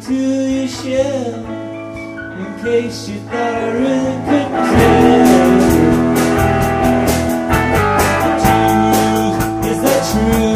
to your shell in case you thought I really couldn't tell. truth is the truth.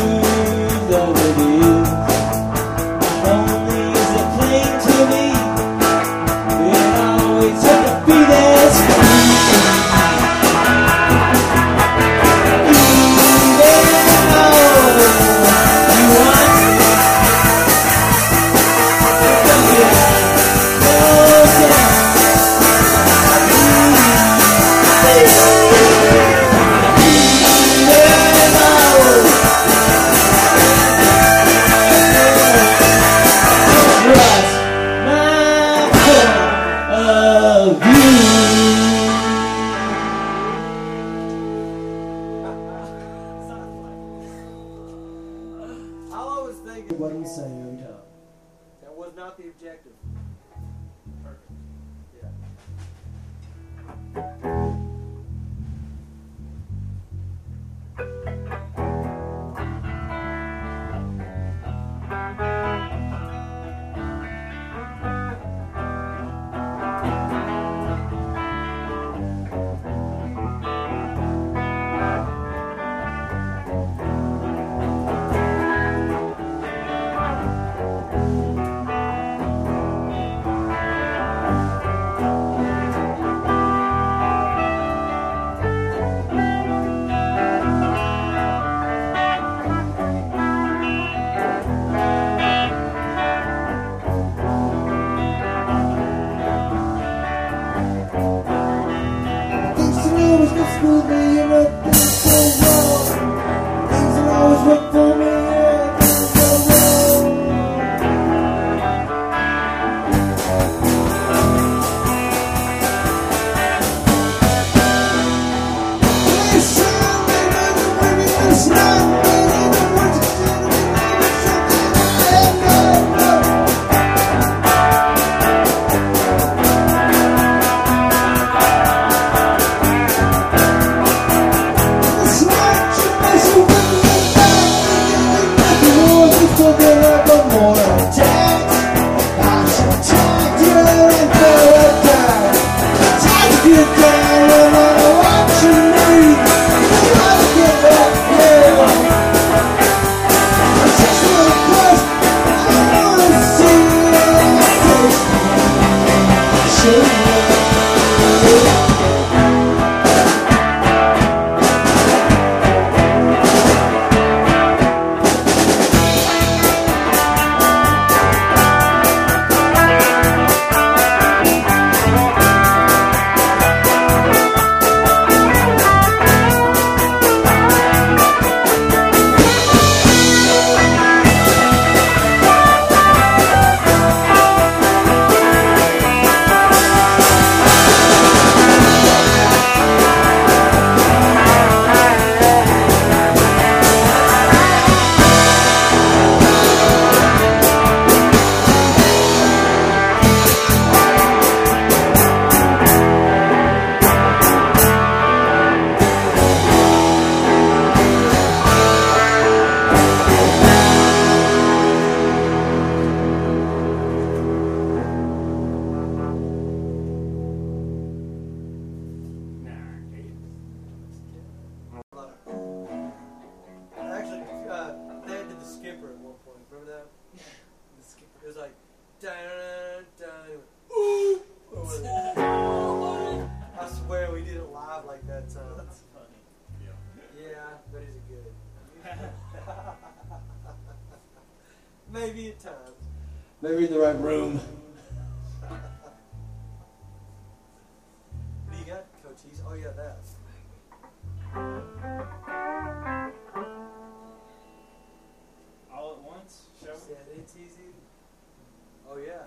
was thinking. What saying, said, That was not the objective. Perfect. Yeah. smoothly in a maybe at times. Maybe in the right room. what do you got, Coaches? Oh, yeah, that. All at once? Shall we? Yeah, it's easy. Oh, yeah.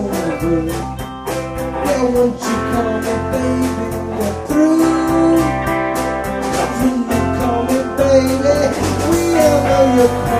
over. Won't you call me baby? We're through. When you call me baby, we are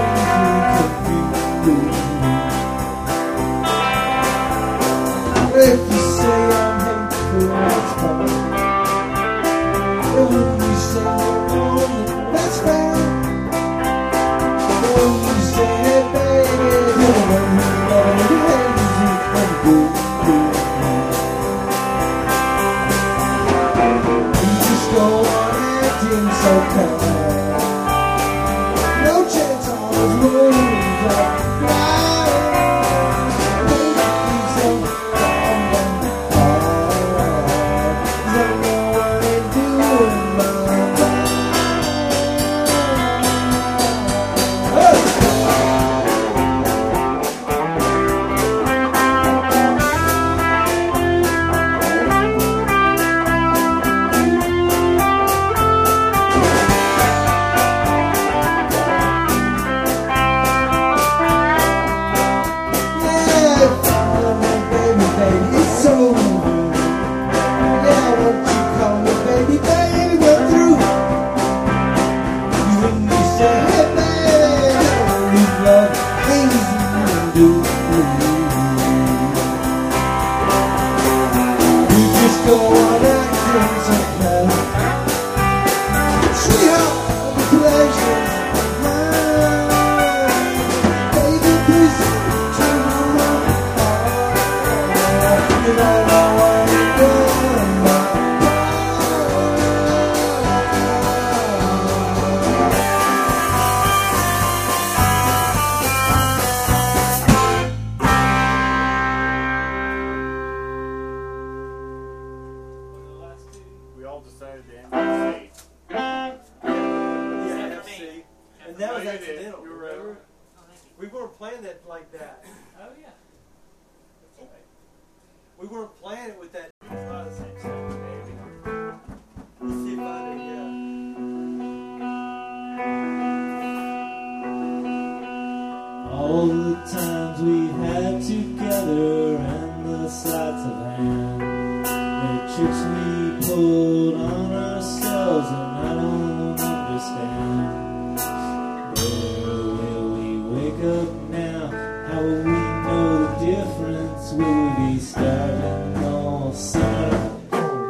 We'll be starving all summer.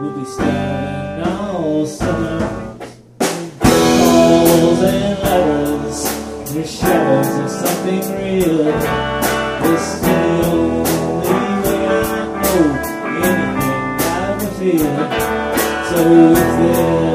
We'll be starving all summer. Balls and letters, your shadows of something real. This is the only way I know anything I feel. So if there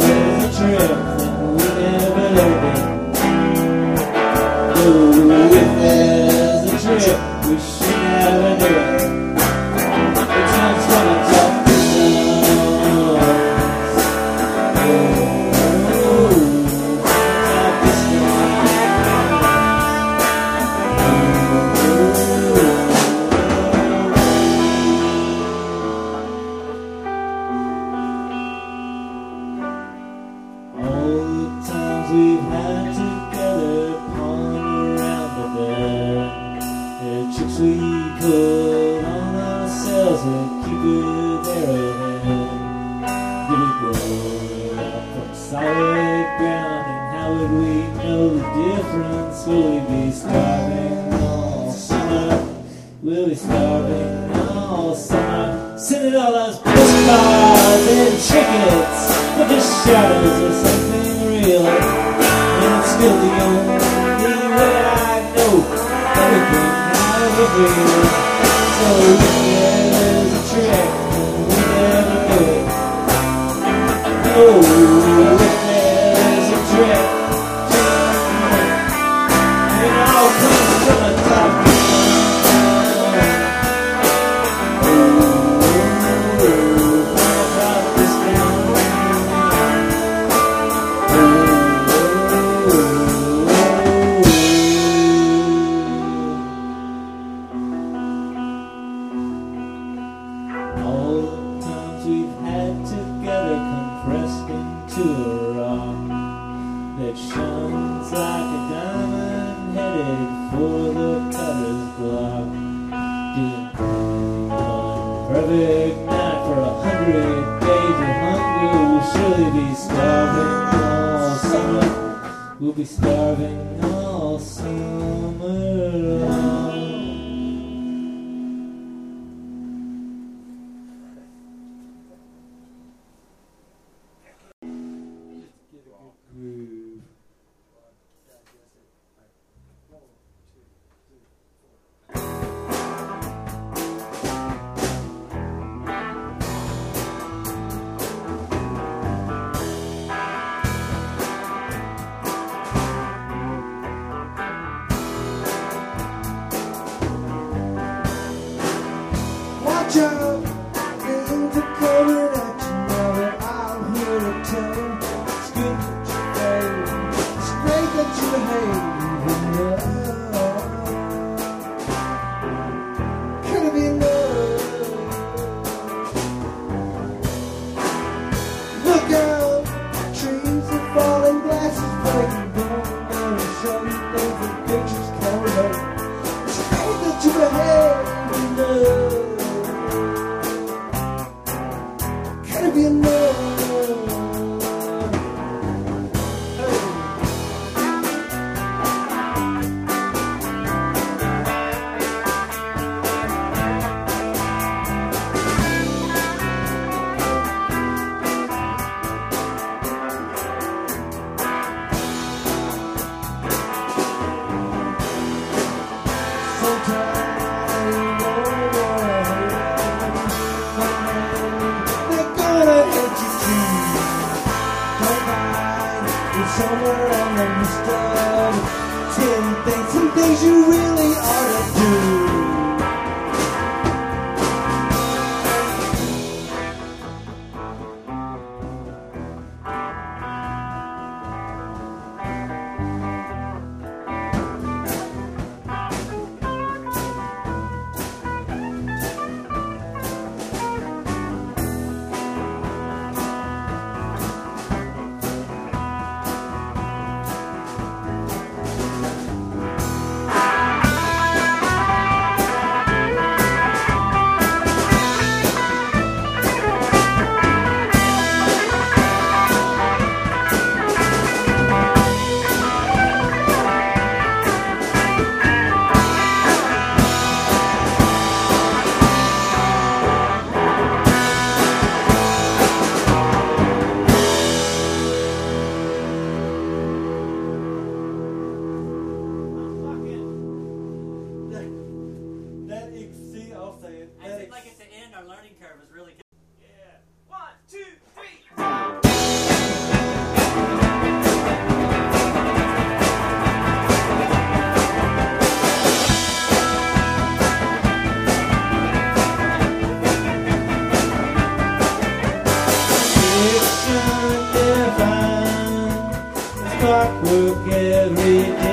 work will get me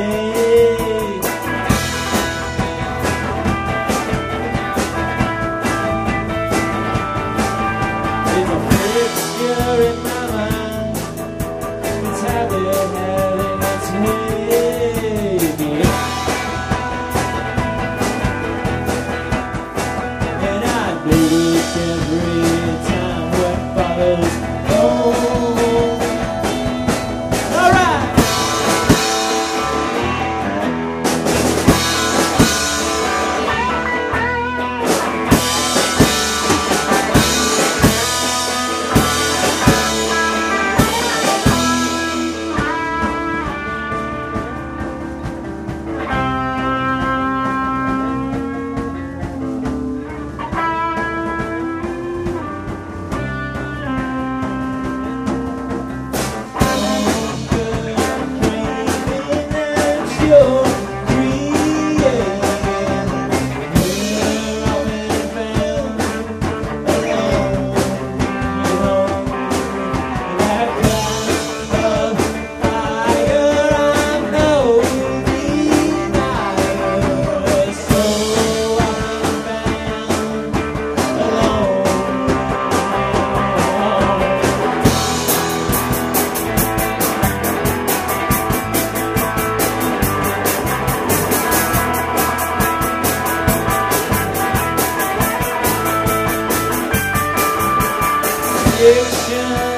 Deus te ama.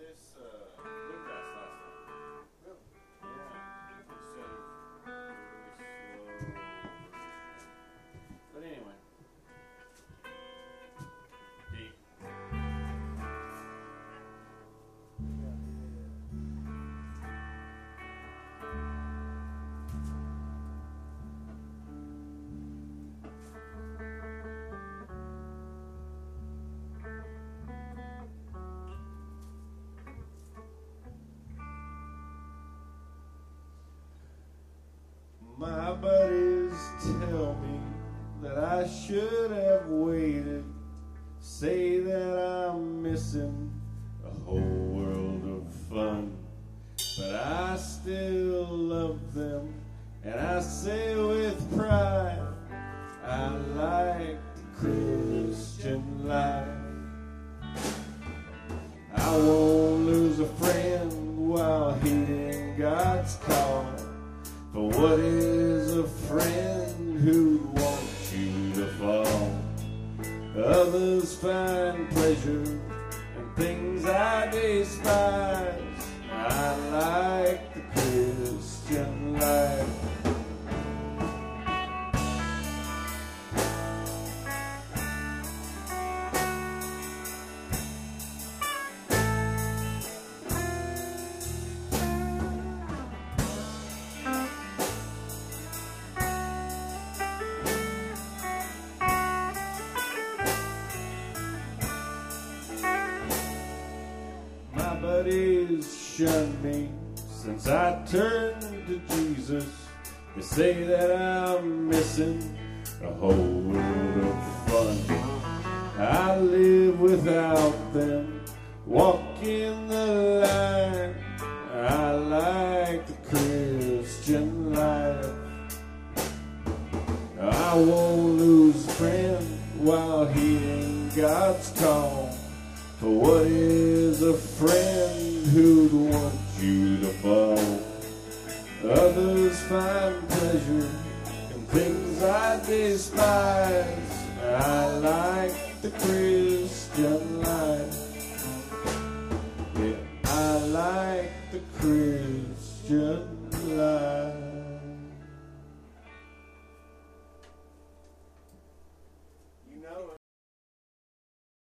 this. Uh... My buddies tell me that I should have waited, say that I'm missing since I turned to Jesus. They say that I'm missing a whole world of fun. I live without them, walk in the line. I like the Christian life. I won't lose a friend while hearing God's call. For what is a friend who'd want fall? Others find pleasure in things I despise. I like the Christian life. Yeah, I like the Christian.